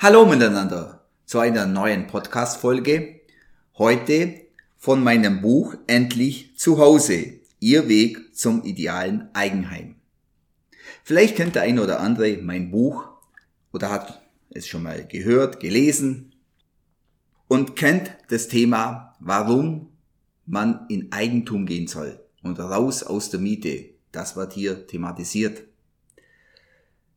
Hallo miteinander zu einer neuen Podcast-Folge. Heute von meinem Buch Endlich zu Hause. Ihr Weg zum idealen Eigenheim. Vielleicht kennt der ein oder andere mein Buch oder hat es schon mal gehört, gelesen und kennt das Thema, warum man in Eigentum gehen soll und raus aus der Miete. Das wird hier thematisiert.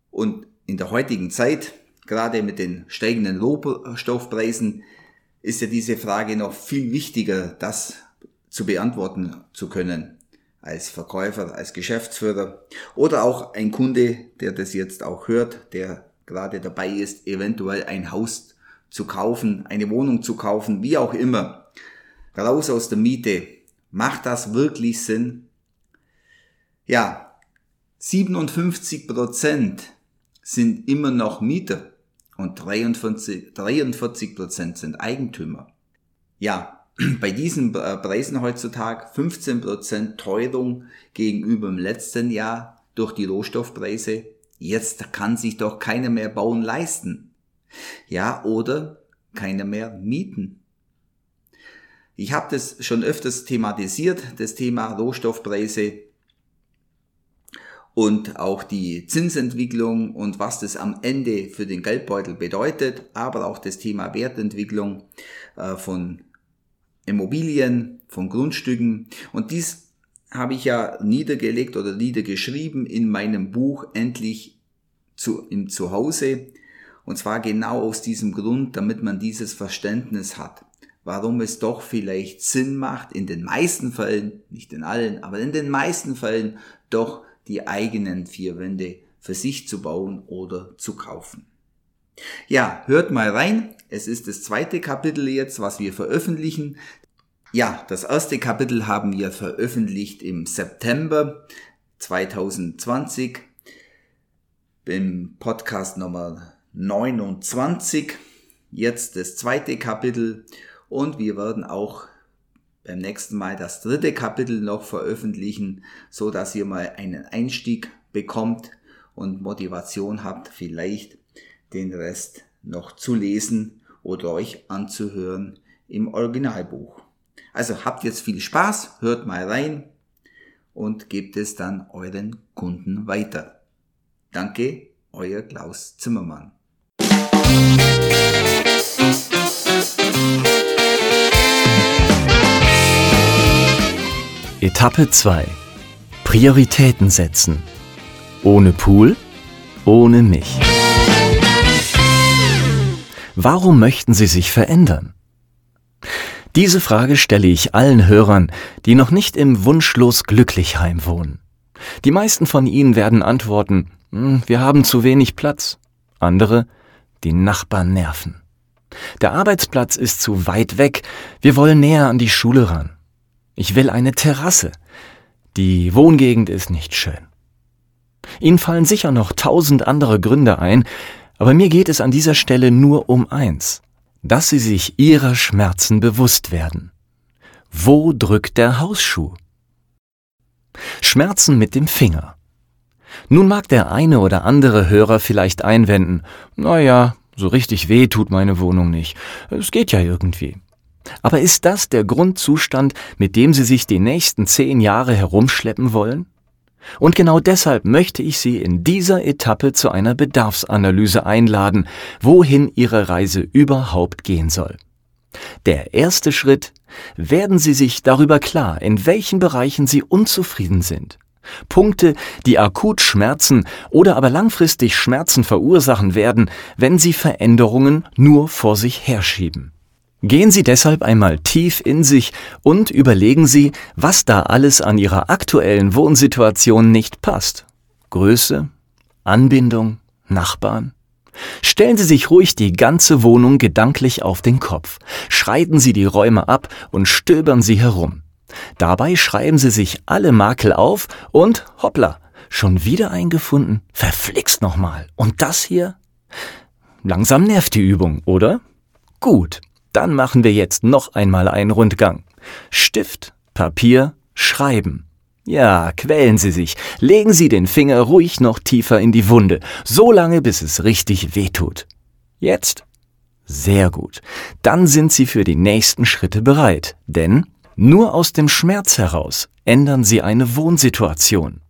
Und in der heutigen Zeit gerade mit den steigenden Rohstoffpreisen ist ja diese Frage noch viel wichtiger, das zu beantworten zu können als Verkäufer, als Geschäftsführer oder auch ein Kunde, der das jetzt auch hört, der gerade dabei ist, eventuell ein Haus zu kaufen, eine Wohnung zu kaufen, wie auch immer. Raus aus der Miete. Macht das wirklich Sinn? Ja, 57 Prozent sind immer noch Mieter und 43, 43 Prozent sind Eigentümer. Ja, bei diesen Preisen heutzutage 15 Prozent Teuerung gegenüber dem letzten Jahr durch die Rohstoffpreise. Jetzt kann sich doch keiner mehr bauen leisten. Ja, oder keiner mehr mieten. Ich habe das schon öfters thematisiert, das Thema Rohstoffpreise und auch die Zinsentwicklung und was das am Ende für den Geldbeutel bedeutet, aber auch das Thema Wertentwicklung äh, von Immobilien, von Grundstücken. Und dies habe ich ja niedergelegt oder niedergeschrieben in meinem Buch Endlich zu, im Zuhause. Und zwar genau aus diesem Grund, damit man dieses Verständnis hat warum es doch vielleicht Sinn macht, in den meisten Fällen, nicht in allen, aber in den meisten Fällen doch die eigenen vier Wände für sich zu bauen oder zu kaufen. Ja, hört mal rein. Es ist das zweite Kapitel jetzt, was wir veröffentlichen. Ja, das erste Kapitel haben wir veröffentlicht im September 2020 im Podcast Nummer 29. Jetzt das zweite Kapitel und wir werden auch beim nächsten Mal das dritte Kapitel noch veröffentlichen, so dass ihr mal einen Einstieg bekommt und Motivation habt, vielleicht den Rest noch zu lesen oder euch anzuhören im Originalbuch. Also habt jetzt viel Spaß, hört mal rein und gebt es dann euren Kunden weiter. Danke, euer Klaus Zimmermann. Etappe 2. Prioritäten setzen. Ohne Pool, ohne mich. Warum möchten Sie sich verändern? Diese Frage stelle ich allen Hörern, die noch nicht im wunschlos Glücklichheim wohnen. Die meisten von ihnen werden antworten, hm, wir haben zu wenig Platz. Andere, die Nachbarn nerven. Der Arbeitsplatz ist zu weit weg, wir wollen näher an die Schule ran. Ich will eine Terrasse. Die Wohngegend ist nicht schön. Ihnen fallen sicher noch tausend andere Gründe ein, aber mir geht es an dieser Stelle nur um eins, dass Sie sich Ihrer Schmerzen bewusst werden. Wo drückt der Hausschuh? Schmerzen mit dem Finger. Nun mag der eine oder andere Hörer vielleicht einwenden, na ja, so richtig weh tut meine Wohnung nicht. Es geht ja irgendwie. Aber ist das der Grundzustand, mit dem Sie sich die nächsten zehn Jahre herumschleppen wollen? Und genau deshalb möchte ich Sie in dieser Etappe zu einer Bedarfsanalyse einladen, wohin Ihre Reise überhaupt gehen soll. Der erste Schritt, werden Sie sich darüber klar, in welchen Bereichen Sie unzufrieden sind. Punkte, die akut Schmerzen oder aber langfristig Schmerzen verursachen werden, wenn Sie Veränderungen nur vor sich herschieben. Gehen Sie deshalb einmal tief in sich und überlegen Sie, was da alles an Ihrer aktuellen Wohnsituation nicht passt. Größe, Anbindung, Nachbarn. Stellen Sie sich ruhig die ganze Wohnung gedanklich auf den Kopf, schreiten Sie die Räume ab und stöbern Sie herum. Dabei schreiben Sie sich alle Makel auf und hoppla, schon wieder eingefunden, verflixt nochmal. Und das hier? Langsam nervt die Übung, oder? Gut, dann machen wir jetzt noch einmal einen Rundgang. Stift, Papier, Schreiben. Ja, quälen Sie sich, legen Sie den Finger ruhig noch tiefer in die Wunde, so lange bis es richtig wehtut. Jetzt? Sehr gut. Dann sind Sie für die nächsten Schritte bereit, denn nur aus dem Schmerz heraus ändern Sie eine Wohnsituation.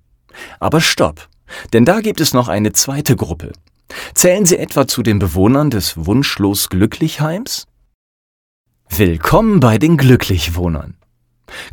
Aber stopp, denn da gibt es noch eine zweite Gruppe. Zählen Sie etwa zu den Bewohnern des Wunschlos Glücklichheims? Willkommen bei den Glücklichwohnern.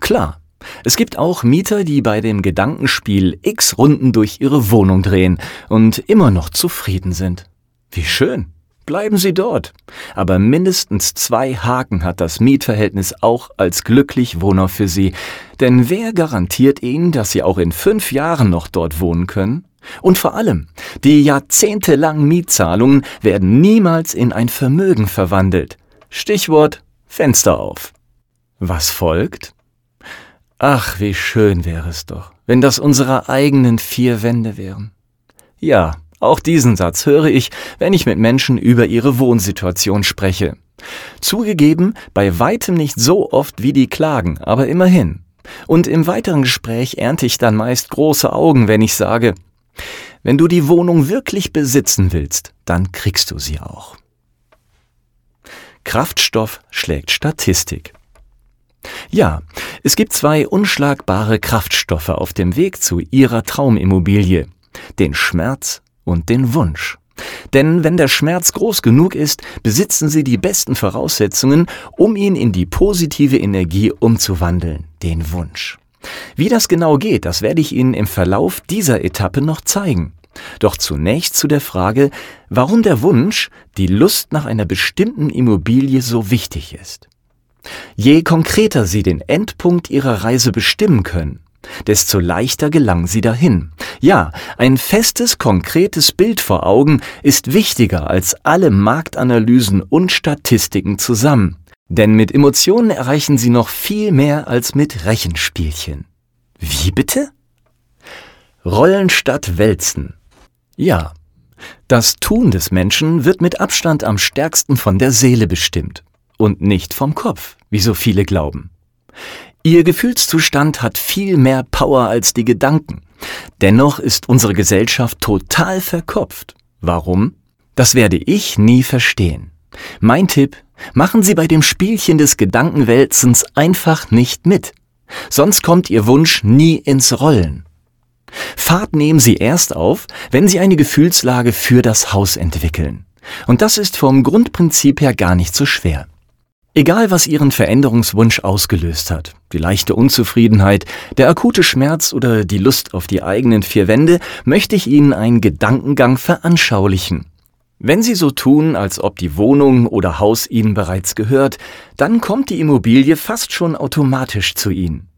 Klar, es gibt auch Mieter, die bei dem Gedankenspiel x Runden durch ihre Wohnung drehen und immer noch zufrieden sind. Wie schön. Bleiben Sie dort. Aber mindestens zwei Haken hat das Mietverhältnis auch als Glücklichwohner für Sie. Denn wer garantiert Ihnen, dass Sie auch in fünf Jahren noch dort wohnen können? Und vor allem, die jahrzehntelangen Mietzahlungen werden niemals in ein Vermögen verwandelt. Stichwort Fenster auf. Was folgt? Ach, wie schön wäre es doch, wenn das unsere eigenen vier Wände wären. Ja, auch diesen Satz höre ich, wenn ich mit Menschen über ihre Wohnsituation spreche. Zugegeben, bei weitem nicht so oft wie die klagen, aber immerhin. Und im weiteren Gespräch ernte ich dann meist große Augen, wenn ich sage, wenn du die Wohnung wirklich besitzen willst, dann kriegst du sie auch. Kraftstoff schlägt Statistik. Ja, es gibt zwei unschlagbare Kraftstoffe auf dem Weg zu Ihrer Traumimmobilie, den Schmerz und den Wunsch. Denn wenn der Schmerz groß genug ist, besitzen Sie die besten Voraussetzungen, um ihn in die positive Energie umzuwandeln, den Wunsch. Wie das genau geht, das werde ich Ihnen im Verlauf dieser Etappe noch zeigen. Doch zunächst zu der Frage, warum der Wunsch, die Lust nach einer bestimmten Immobilie so wichtig ist. Je konkreter Sie den Endpunkt Ihrer Reise bestimmen können, desto leichter gelangen Sie dahin. Ja, ein festes, konkretes Bild vor Augen ist wichtiger als alle Marktanalysen und Statistiken zusammen. Denn mit Emotionen erreichen Sie noch viel mehr als mit Rechenspielchen. Wie bitte? Rollen statt Wälzen. Ja, das Tun des Menschen wird mit Abstand am stärksten von der Seele bestimmt und nicht vom Kopf, wie so viele glauben. Ihr Gefühlszustand hat viel mehr Power als die Gedanken. Dennoch ist unsere Gesellschaft total verkopft. Warum? Das werde ich nie verstehen. Mein Tipp, machen Sie bei dem Spielchen des Gedankenwälzens einfach nicht mit. Sonst kommt Ihr Wunsch nie ins Rollen. Fahrt nehmen Sie erst auf, wenn Sie eine Gefühlslage für das Haus entwickeln. Und das ist vom Grundprinzip her gar nicht so schwer. Egal, was Ihren Veränderungswunsch ausgelöst hat, die leichte Unzufriedenheit, der akute Schmerz oder die Lust auf die eigenen vier Wände, möchte ich Ihnen einen Gedankengang veranschaulichen. Wenn Sie so tun, als ob die Wohnung oder Haus Ihnen bereits gehört, dann kommt die Immobilie fast schon automatisch zu Ihnen.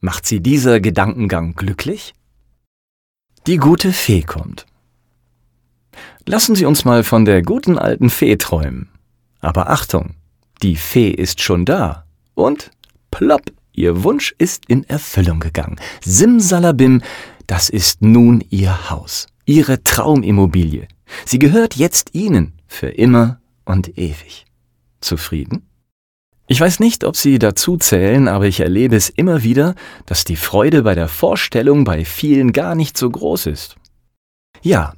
Macht Sie dieser Gedankengang glücklich? Die gute Fee kommt. Lassen Sie uns mal von der guten alten Fee träumen. Aber Achtung, die Fee ist schon da. Und plopp, ihr Wunsch ist in Erfüllung gegangen. Simsalabim, das ist nun ihr Haus, ihre Traumimmobilie. Sie gehört jetzt Ihnen für immer und ewig. Zufrieden? Ich weiß nicht, ob Sie dazu zählen, aber ich erlebe es immer wieder, dass die Freude bei der Vorstellung bei vielen gar nicht so groß ist. Ja,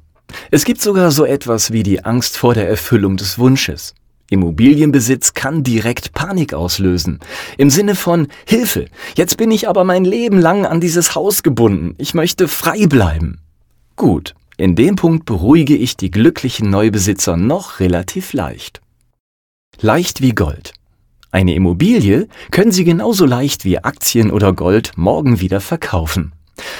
es gibt sogar so etwas wie die Angst vor der Erfüllung des Wunsches. Immobilienbesitz kann direkt Panik auslösen. Im Sinne von Hilfe, jetzt bin ich aber mein Leben lang an dieses Haus gebunden. Ich möchte frei bleiben. Gut, in dem Punkt beruhige ich die glücklichen Neubesitzer noch relativ leicht. Leicht wie Gold. Eine Immobilie können Sie genauso leicht wie Aktien oder Gold morgen wieder verkaufen.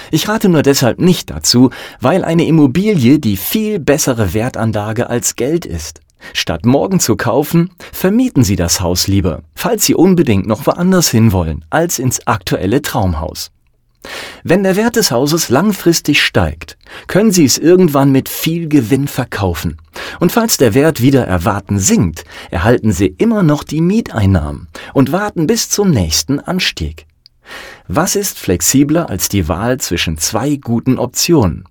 Ich rate nur deshalb nicht dazu, weil eine Immobilie die viel bessere Wertanlage als Geld ist. Statt morgen zu kaufen, vermieten Sie das Haus lieber, falls Sie unbedingt noch woanders hinwollen, als ins aktuelle Traumhaus. Wenn der Wert des Hauses langfristig steigt, können Sie es irgendwann mit viel Gewinn verkaufen. Und falls der Wert wieder erwarten sinkt, erhalten Sie immer noch die Mieteinnahmen und warten bis zum nächsten Anstieg. Was ist flexibler als die Wahl zwischen zwei guten Optionen?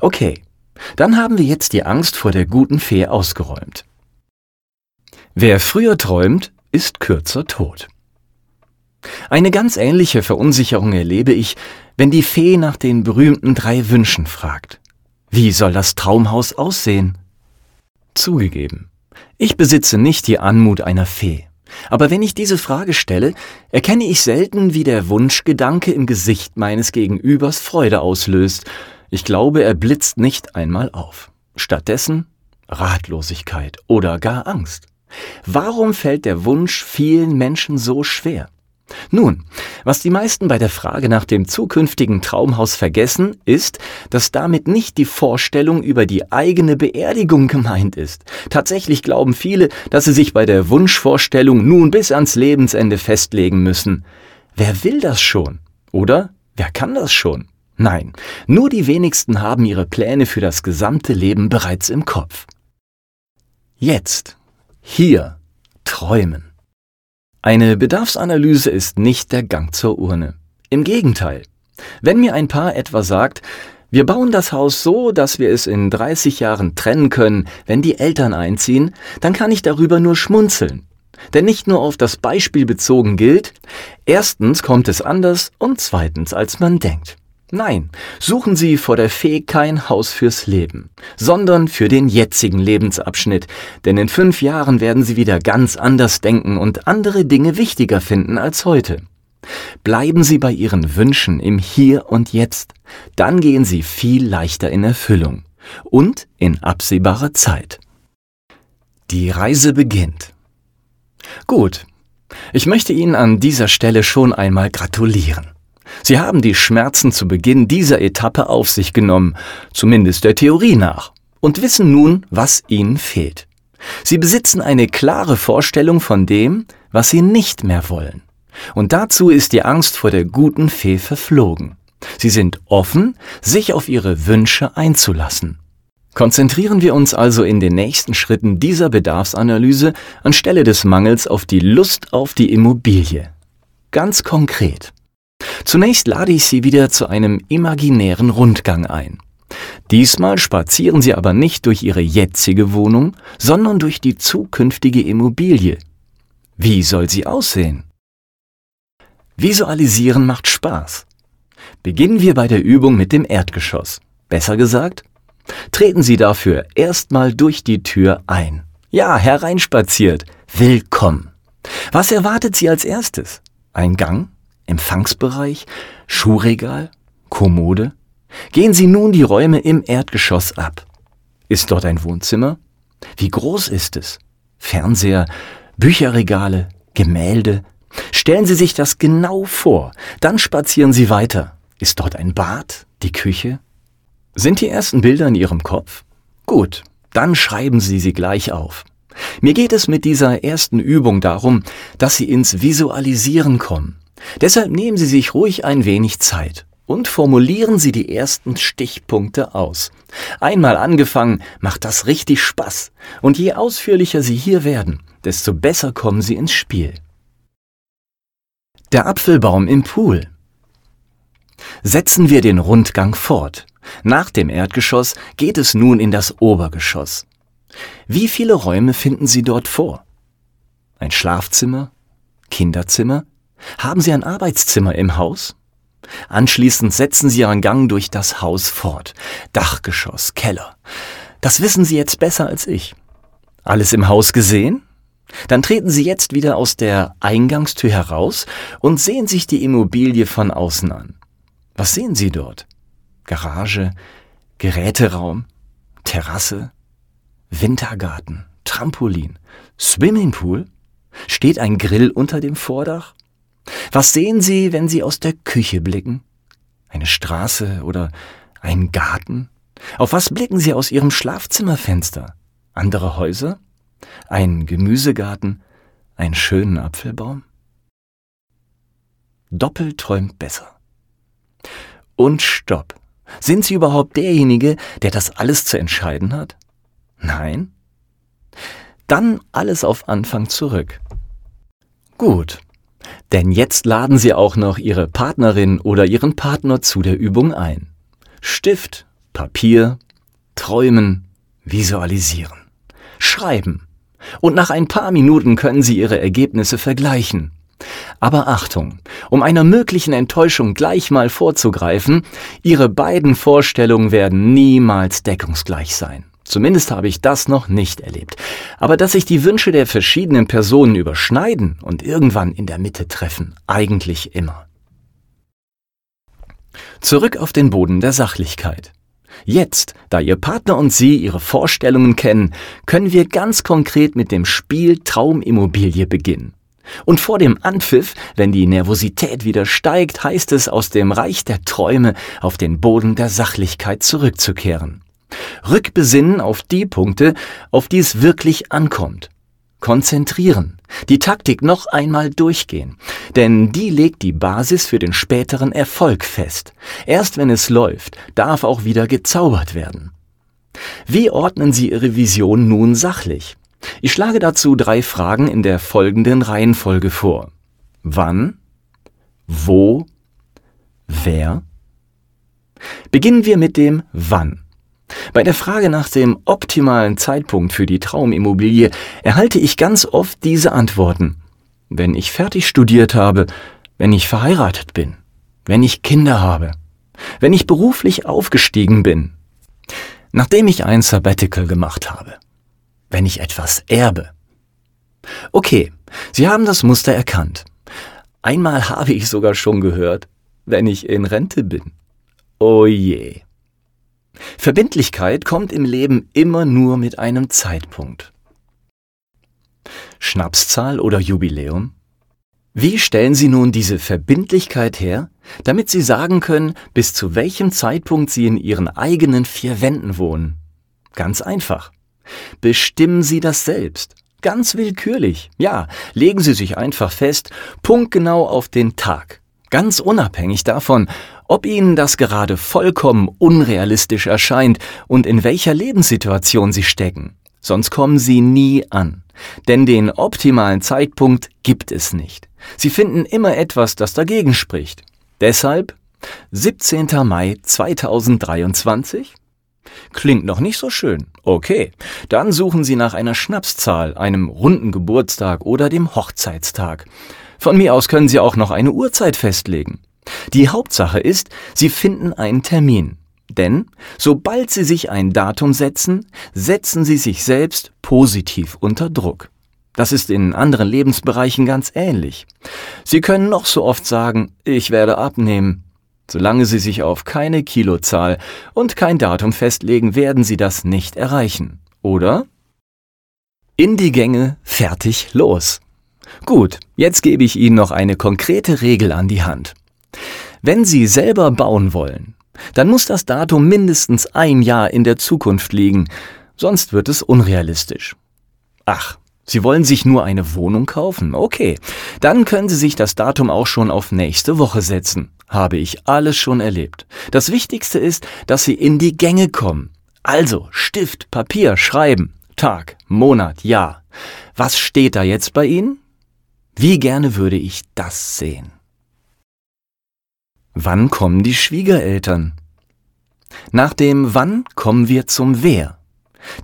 Okay, dann haben wir jetzt die Angst vor der guten Fee ausgeräumt. Wer früher träumt, ist kürzer tot. Eine ganz ähnliche Verunsicherung erlebe ich, wenn die Fee nach den berühmten drei Wünschen fragt. Wie soll das Traumhaus aussehen? Zugegeben, Ich besitze nicht die Anmut einer Fee. Aber wenn ich diese Frage stelle, erkenne ich selten, wie der Wunschgedanke im Gesicht meines Gegenübers Freude auslöst. Ich glaube, er blitzt nicht einmal auf. Stattdessen Ratlosigkeit oder gar Angst. Warum fällt der Wunsch vielen Menschen so schwer? Nun, was die meisten bei der Frage nach dem zukünftigen Traumhaus vergessen, ist, dass damit nicht die Vorstellung über die eigene Beerdigung gemeint ist. Tatsächlich glauben viele, dass sie sich bei der Wunschvorstellung nun bis ans Lebensende festlegen müssen. Wer will das schon? Oder wer kann das schon? Nein, nur die wenigsten haben ihre Pläne für das gesamte Leben bereits im Kopf. Jetzt, hier, träumen. Eine Bedarfsanalyse ist nicht der Gang zur Urne. Im Gegenteil. Wenn mir ein Paar etwa sagt, wir bauen das Haus so, dass wir es in 30 Jahren trennen können, wenn die Eltern einziehen, dann kann ich darüber nur schmunzeln. Denn nicht nur auf das Beispiel bezogen gilt, erstens kommt es anders und zweitens als man denkt. Nein, suchen Sie vor der Fee kein Haus fürs Leben, sondern für den jetzigen Lebensabschnitt, denn in fünf Jahren werden Sie wieder ganz anders denken und andere Dinge wichtiger finden als heute. Bleiben Sie bei Ihren Wünschen im Hier und Jetzt, dann gehen Sie viel leichter in Erfüllung und in absehbarer Zeit. Die Reise beginnt. Gut, ich möchte Ihnen an dieser Stelle schon einmal gratulieren. Sie haben die Schmerzen zu Beginn dieser Etappe auf sich genommen, zumindest der Theorie nach, und wissen nun, was ihnen fehlt. Sie besitzen eine klare Vorstellung von dem, was sie nicht mehr wollen. Und dazu ist die Angst vor der guten Fee verflogen. Sie sind offen, sich auf ihre Wünsche einzulassen. Konzentrieren wir uns also in den nächsten Schritten dieser Bedarfsanalyse anstelle des Mangels auf die Lust auf die Immobilie. Ganz konkret. Zunächst lade ich Sie wieder zu einem imaginären Rundgang ein. Diesmal spazieren Sie aber nicht durch Ihre jetzige Wohnung, sondern durch die zukünftige Immobilie. Wie soll sie aussehen? Visualisieren macht Spaß. Beginnen wir bei der Übung mit dem Erdgeschoss. Besser gesagt, treten Sie dafür erstmal durch die Tür ein. Ja, hereinspaziert. Willkommen. Was erwartet Sie als erstes? Ein Gang? Empfangsbereich, Schuhregal, Kommode. Gehen Sie nun die Räume im Erdgeschoss ab. Ist dort ein Wohnzimmer? Wie groß ist es? Fernseher, Bücherregale, Gemälde. Stellen Sie sich das genau vor, dann spazieren Sie weiter. Ist dort ein Bad, die Küche? Sind die ersten Bilder in Ihrem Kopf? Gut, dann schreiben Sie sie gleich auf. Mir geht es mit dieser ersten Übung darum, dass Sie ins Visualisieren kommen. Deshalb nehmen Sie sich ruhig ein wenig Zeit und formulieren Sie die ersten Stichpunkte aus. Einmal angefangen, macht das richtig Spaß. Und je ausführlicher Sie hier werden, desto besser kommen Sie ins Spiel. Der Apfelbaum im Pool. Setzen wir den Rundgang fort. Nach dem Erdgeschoss geht es nun in das Obergeschoss. Wie viele Räume finden Sie dort vor? Ein Schlafzimmer? Kinderzimmer? Haben Sie ein Arbeitszimmer im Haus? Anschließend setzen Sie Ihren Gang durch das Haus fort. Dachgeschoss, Keller. Das wissen Sie jetzt besser als ich. Alles im Haus gesehen? Dann treten Sie jetzt wieder aus der Eingangstür heraus und sehen sich die Immobilie von außen an. Was sehen Sie dort? Garage, Geräteraum, Terrasse, Wintergarten, Trampolin, Swimmingpool? Steht ein Grill unter dem Vordach? Was sehen Sie, wenn Sie aus der Küche blicken? Eine Straße oder einen Garten? Auf was blicken Sie aus Ihrem Schlafzimmerfenster? Andere Häuser? Ein Gemüsegarten? Einen schönen Apfelbaum? Doppelt träumt besser. Und stopp. Sind Sie überhaupt derjenige, der das alles zu entscheiden hat? Nein? Dann alles auf Anfang zurück. Gut, denn jetzt laden Sie auch noch Ihre Partnerin oder Ihren Partner zu der Übung ein. Stift, Papier, träumen, visualisieren, schreiben. Und nach ein paar Minuten können Sie Ihre Ergebnisse vergleichen. Aber Achtung, um einer möglichen Enttäuschung gleich mal vorzugreifen, Ihre beiden Vorstellungen werden niemals deckungsgleich sein. Zumindest habe ich das noch nicht erlebt. Aber dass sich die Wünsche der verschiedenen Personen überschneiden und irgendwann in der Mitte treffen, eigentlich immer. Zurück auf den Boden der Sachlichkeit. Jetzt, da Ihr Partner und Sie Ihre Vorstellungen kennen, können wir ganz konkret mit dem Spiel Traumimmobilie beginnen. Und vor dem Anpfiff, wenn die Nervosität wieder steigt, heißt es aus dem Reich der Träume auf den Boden der Sachlichkeit zurückzukehren. Rückbesinnen auf die Punkte, auf die es wirklich ankommt. Konzentrieren, die Taktik noch einmal durchgehen, denn die legt die Basis für den späteren Erfolg fest. Erst wenn es läuft, darf auch wieder gezaubert werden. Wie ordnen Sie Ihre Vision nun sachlich? Ich schlage dazu drei Fragen in der folgenden Reihenfolge vor. Wann? Wo? Wer? Beginnen wir mit dem Wann. Bei der Frage nach dem optimalen Zeitpunkt für die Traumimmobilie erhalte ich ganz oft diese Antworten. Wenn ich fertig studiert habe, wenn ich verheiratet bin, wenn ich Kinder habe, wenn ich beruflich aufgestiegen bin, nachdem ich ein Sabbatical gemacht habe, wenn ich etwas erbe. Okay, Sie haben das Muster erkannt. Einmal habe ich sogar schon gehört, wenn ich in Rente bin. Oh je. Verbindlichkeit kommt im Leben immer nur mit einem Zeitpunkt. Schnapszahl oder Jubiläum? Wie stellen Sie nun diese Verbindlichkeit her, damit Sie sagen können, bis zu welchem Zeitpunkt Sie in Ihren eigenen vier Wänden wohnen? Ganz einfach. Bestimmen Sie das selbst. Ganz willkürlich. Ja, legen Sie sich einfach fest, punktgenau auf den Tag. Ganz unabhängig davon, ob Ihnen das gerade vollkommen unrealistisch erscheint und in welcher Lebenssituation Sie stecken. Sonst kommen Sie nie an. Denn den optimalen Zeitpunkt gibt es nicht. Sie finden immer etwas, das dagegen spricht. Deshalb 17. Mai 2023 Klingt noch nicht so schön. Okay, dann suchen Sie nach einer Schnapszahl, einem runden Geburtstag oder dem Hochzeitstag. Von mir aus können Sie auch noch eine Uhrzeit festlegen. Die Hauptsache ist, Sie finden einen Termin. Denn sobald Sie sich ein Datum setzen, setzen Sie sich selbst positiv unter Druck. Das ist in anderen Lebensbereichen ganz ähnlich. Sie können noch so oft sagen, ich werde abnehmen. Solange Sie sich auf keine Kilozahl und kein Datum festlegen, werden Sie das nicht erreichen. Oder? In die Gänge, fertig, los. Gut, jetzt gebe ich Ihnen noch eine konkrete Regel an die Hand. Wenn Sie selber bauen wollen, dann muss das Datum mindestens ein Jahr in der Zukunft liegen, sonst wird es unrealistisch. Ach, Sie wollen sich nur eine Wohnung kaufen? Okay, dann können Sie sich das Datum auch schon auf nächste Woche setzen. Habe ich alles schon erlebt. Das Wichtigste ist, dass Sie in die Gänge kommen. Also Stift, Papier, schreiben. Tag, Monat, Jahr. Was steht da jetzt bei Ihnen? Wie gerne würde ich das sehen. Wann kommen die Schwiegereltern? Nach dem Wann kommen wir zum Wer.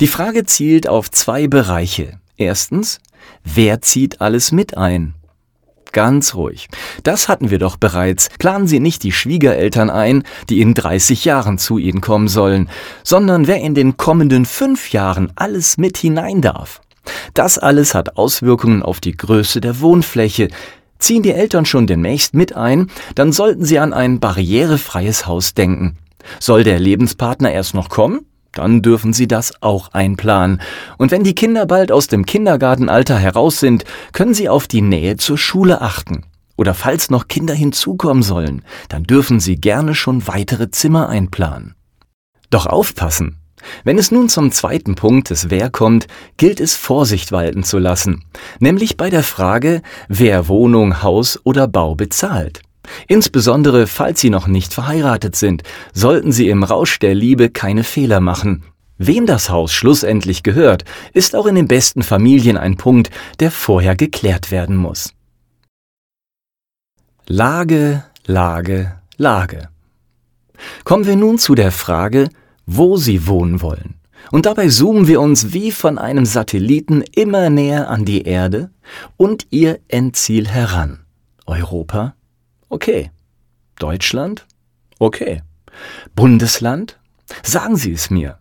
Die Frage zielt auf zwei Bereiche. Erstens, wer zieht alles mit ein? Ganz ruhig. Das hatten wir doch bereits. Planen Sie nicht die Schwiegereltern ein, die in 30 Jahren zu Ihnen kommen sollen, sondern wer in den kommenden fünf Jahren alles mit hinein darf. Das alles hat Auswirkungen auf die Größe der Wohnfläche, Ziehen die Eltern schon demnächst mit ein, dann sollten sie an ein barrierefreies Haus denken. Soll der Lebenspartner erst noch kommen? Dann dürfen Sie das auch einplanen. Und wenn die Kinder bald aus dem Kindergartenalter heraus sind, können Sie auf die Nähe zur Schule achten. Oder falls noch Kinder hinzukommen sollen, dann dürfen Sie gerne schon weitere Zimmer einplanen. Doch aufpassen! Wenn es nun zum zweiten Punkt des Wer kommt, gilt es Vorsicht walten zu lassen, nämlich bei der Frage, wer Wohnung, Haus oder Bau bezahlt. Insbesondere falls Sie noch nicht verheiratet sind, sollten Sie im Rausch der Liebe keine Fehler machen. Wem das Haus schlussendlich gehört, ist auch in den besten Familien ein Punkt, der vorher geklärt werden muss. Lage, Lage, Lage. Kommen wir nun zu der Frage, wo sie wohnen wollen. Und dabei zoomen wir uns wie von einem Satelliten immer näher an die Erde und ihr Endziel heran. Europa? Okay. Deutschland? Okay. Bundesland? Sagen Sie es mir.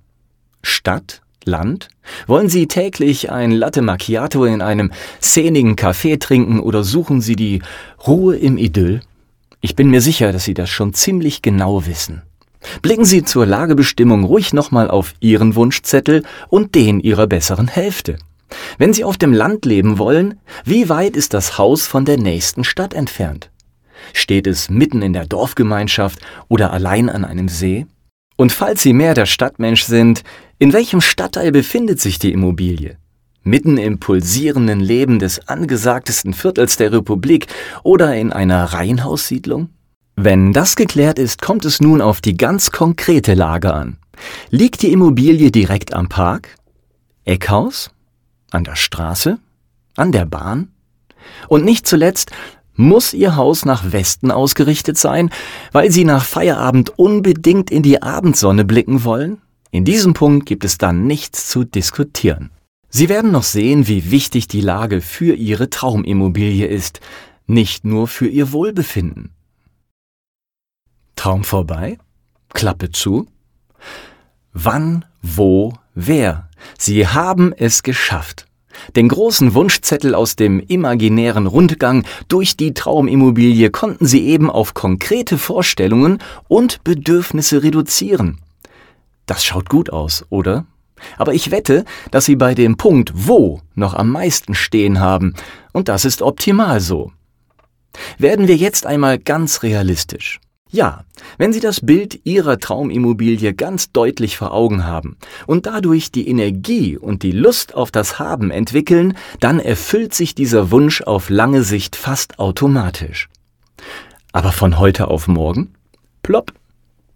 Stadt? Land? Wollen Sie täglich ein Latte Macchiato in einem szenigen Café trinken oder suchen Sie die Ruhe im Idyll? Ich bin mir sicher, dass Sie das schon ziemlich genau wissen. Blicken Sie zur Lagebestimmung ruhig nochmal auf Ihren Wunschzettel und den Ihrer besseren Hälfte. Wenn Sie auf dem Land leben wollen, wie weit ist das Haus von der nächsten Stadt entfernt? Steht es mitten in der Dorfgemeinschaft oder allein an einem See? Und falls Sie mehr der Stadtmensch sind, in welchem Stadtteil befindet sich die Immobilie? Mitten im pulsierenden Leben des angesagtesten Viertels der Republik oder in einer Reihenhaussiedlung? Wenn das geklärt ist, kommt es nun auf die ganz konkrete Lage an. Liegt die Immobilie direkt am Park? Eckhaus? An der Straße? An der Bahn? Und nicht zuletzt, muss Ihr Haus nach Westen ausgerichtet sein, weil Sie nach Feierabend unbedingt in die Abendsonne blicken wollen? In diesem Punkt gibt es dann nichts zu diskutieren. Sie werden noch sehen, wie wichtig die Lage für Ihre Traumimmobilie ist, nicht nur für Ihr Wohlbefinden. Traum vorbei? Klappe zu? Wann, wo, wer? Sie haben es geschafft den großen Wunschzettel aus dem imaginären Rundgang durch die Traumimmobilie konnten sie eben auf konkrete Vorstellungen und Bedürfnisse reduzieren. Das schaut gut aus, oder? Aber ich wette, dass Sie bei dem Punkt wo noch am meisten stehen haben, und das ist optimal so. Werden wir jetzt einmal ganz realistisch. Ja, wenn Sie das Bild Ihrer Traumimmobilie ganz deutlich vor Augen haben und dadurch die Energie und die Lust auf das Haben entwickeln, dann erfüllt sich dieser Wunsch auf lange Sicht fast automatisch. Aber von heute auf morgen? Plopp.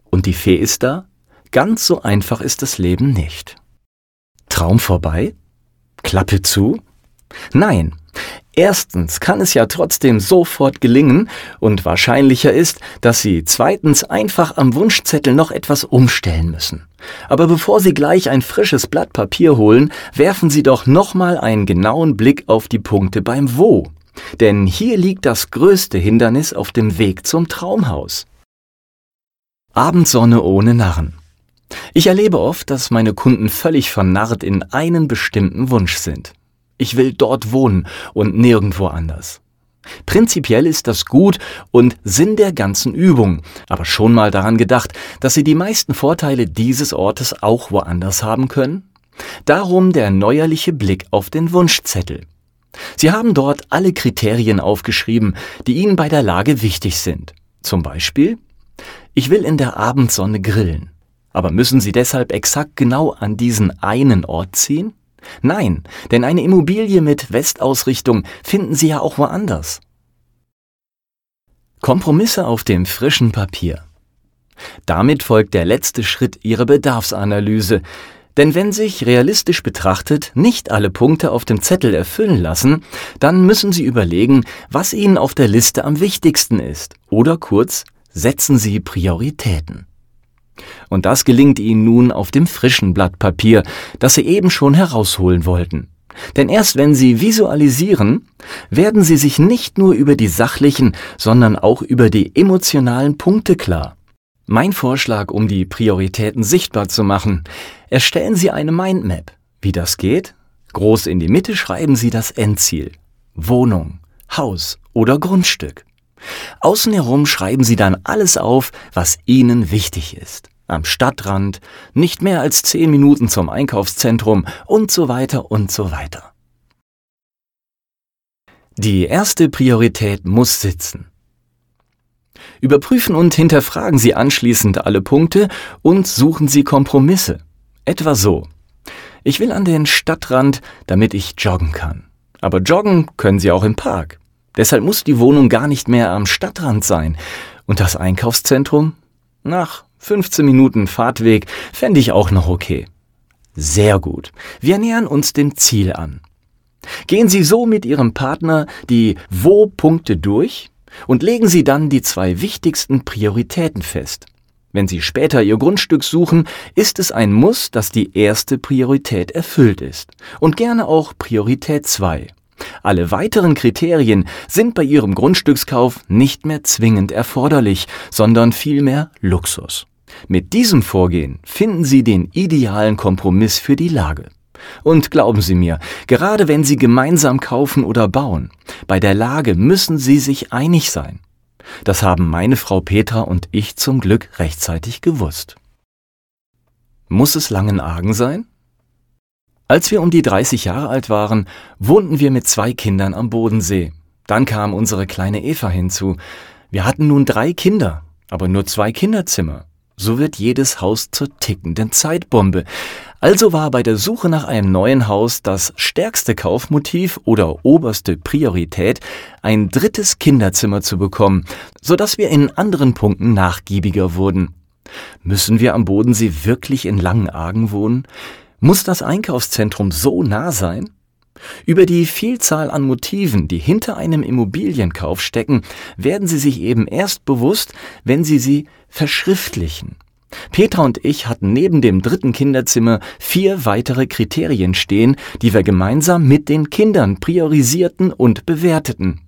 Und die Fee ist da? Ganz so einfach ist das Leben nicht. Traum vorbei? Klappe zu? Nein, Erstens kann es ja trotzdem sofort gelingen und wahrscheinlicher ist, dass Sie zweitens einfach am Wunschzettel noch etwas umstellen müssen. Aber bevor Sie gleich ein frisches Blatt Papier holen, werfen Sie doch nochmal einen genauen Blick auf die Punkte beim Wo. Denn hier liegt das größte Hindernis auf dem Weg zum Traumhaus. Abendsonne ohne Narren. Ich erlebe oft, dass meine Kunden völlig vernarrt in einen bestimmten Wunsch sind. Ich will dort wohnen und nirgendwo anders. Prinzipiell ist das gut und Sinn der ganzen Übung, aber schon mal daran gedacht, dass Sie die meisten Vorteile dieses Ortes auch woanders haben können? Darum der neuerliche Blick auf den Wunschzettel. Sie haben dort alle Kriterien aufgeschrieben, die Ihnen bei der Lage wichtig sind. Zum Beispiel, ich will in der Abendsonne grillen. Aber müssen Sie deshalb exakt genau an diesen einen Ort ziehen? Nein, denn eine Immobilie mit Westausrichtung finden Sie ja auch woanders. Kompromisse auf dem frischen Papier. Damit folgt der letzte Schritt Ihrer Bedarfsanalyse, denn wenn sich realistisch betrachtet nicht alle Punkte auf dem Zettel erfüllen lassen, dann müssen Sie überlegen, was Ihnen auf der Liste am wichtigsten ist, oder kurz, setzen Sie Prioritäten. Und das gelingt ihnen nun auf dem frischen Blatt Papier, das sie eben schon herausholen wollten. Denn erst wenn sie visualisieren, werden sie sich nicht nur über die sachlichen, sondern auch über die emotionalen Punkte klar. Mein Vorschlag, um die Prioritäten sichtbar zu machen, erstellen Sie eine Mindmap. Wie das geht? Groß in die Mitte schreiben Sie das Endziel. Wohnung, Haus oder Grundstück. Außen herum schreiben Sie dann alles auf, was Ihnen wichtig ist. Am Stadtrand, nicht mehr als zehn Minuten zum Einkaufszentrum und so weiter und so weiter. Die erste Priorität muss sitzen. Überprüfen und hinterfragen Sie anschließend alle Punkte und suchen Sie Kompromisse. Etwa so. Ich will an den Stadtrand, damit ich joggen kann. Aber joggen können Sie auch im Park. Deshalb muss die Wohnung gar nicht mehr am Stadtrand sein. Und das Einkaufszentrum? Nach 15 Minuten Fahrtweg fände ich auch noch okay. Sehr gut. Wir nähern uns dem Ziel an. Gehen Sie so mit Ihrem Partner die Wo-Punkte durch und legen Sie dann die zwei wichtigsten Prioritäten fest. Wenn Sie später Ihr Grundstück suchen, ist es ein Muss, dass die erste Priorität erfüllt ist und gerne auch Priorität 2. Alle weiteren Kriterien sind bei Ihrem Grundstückskauf nicht mehr zwingend erforderlich, sondern vielmehr Luxus. Mit diesem Vorgehen finden Sie den idealen Kompromiss für die Lage. Und glauben Sie mir, gerade wenn Sie gemeinsam kaufen oder bauen, bei der Lage müssen Sie sich einig sein. Das haben meine Frau Petra und ich zum Glück rechtzeitig gewusst. Muss es Langenargen sein? Als wir um die 30 Jahre alt waren, wohnten wir mit zwei Kindern am Bodensee. Dann kam unsere kleine Eva hinzu. Wir hatten nun drei Kinder, aber nur zwei Kinderzimmer. So wird jedes Haus zur tickenden Zeitbombe. Also war bei der Suche nach einem neuen Haus das stärkste Kaufmotiv oder oberste Priorität, ein drittes Kinderzimmer zu bekommen, so dass wir in anderen Punkten nachgiebiger wurden. Müssen wir am Bodensee wirklich in Langenargen wohnen? Muss das Einkaufszentrum so nah sein? Über die Vielzahl an Motiven, die hinter einem Immobilienkauf stecken, werden Sie sich eben erst bewusst, wenn Sie sie verschriftlichen. Petra und ich hatten neben dem dritten Kinderzimmer vier weitere Kriterien stehen, die wir gemeinsam mit den Kindern priorisierten und bewerteten.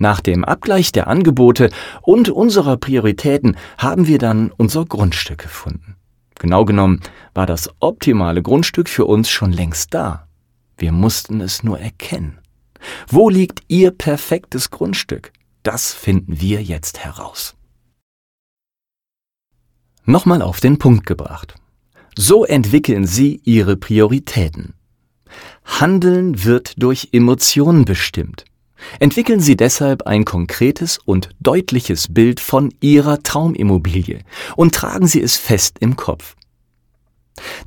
Nach dem Abgleich der Angebote und unserer Prioritäten haben wir dann unser Grundstück gefunden. Genau genommen war das optimale Grundstück für uns schon längst da. Wir mussten es nur erkennen. Wo liegt Ihr perfektes Grundstück? Das finden wir jetzt heraus. Nochmal auf den Punkt gebracht. So entwickeln Sie Ihre Prioritäten. Handeln wird durch Emotionen bestimmt. Entwickeln Sie deshalb ein konkretes und deutliches Bild von Ihrer Traumimmobilie und tragen Sie es fest im Kopf.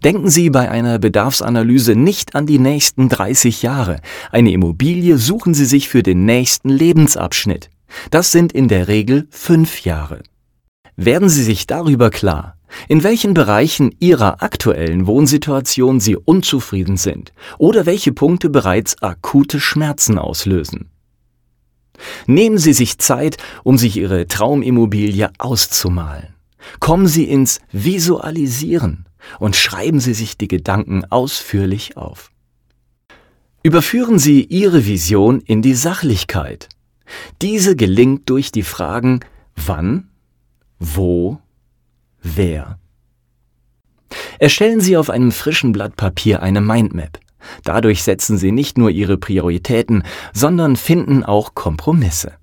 Denken Sie bei einer Bedarfsanalyse nicht an die nächsten 30 Jahre. Eine Immobilie suchen Sie sich für den nächsten Lebensabschnitt. Das sind in der Regel fünf Jahre. Werden Sie sich darüber klar, in welchen Bereichen Ihrer aktuellen Wohnsituation Sie unzufrieden sind oder welche Punkte bereits akute Schmerzen auslösen. Nehmen Sie sich Zeit, um sich Ihre Traumimmobilie auszumalen. Kommen Sie ins Visualisieren und schreiben Sie sich die Gedanken ausführlich auf. Überführen Sie Ihre Vision in die Sachlichkeit. Diese gelingt durch die Fragen wann, wo, wer. Erstellen Sie auf einem frischen Blatt Papier eine Mindmap. Dadurch setzen Sie nicht nur Ihre Prioritäten, sondern finden auch Kompromisse.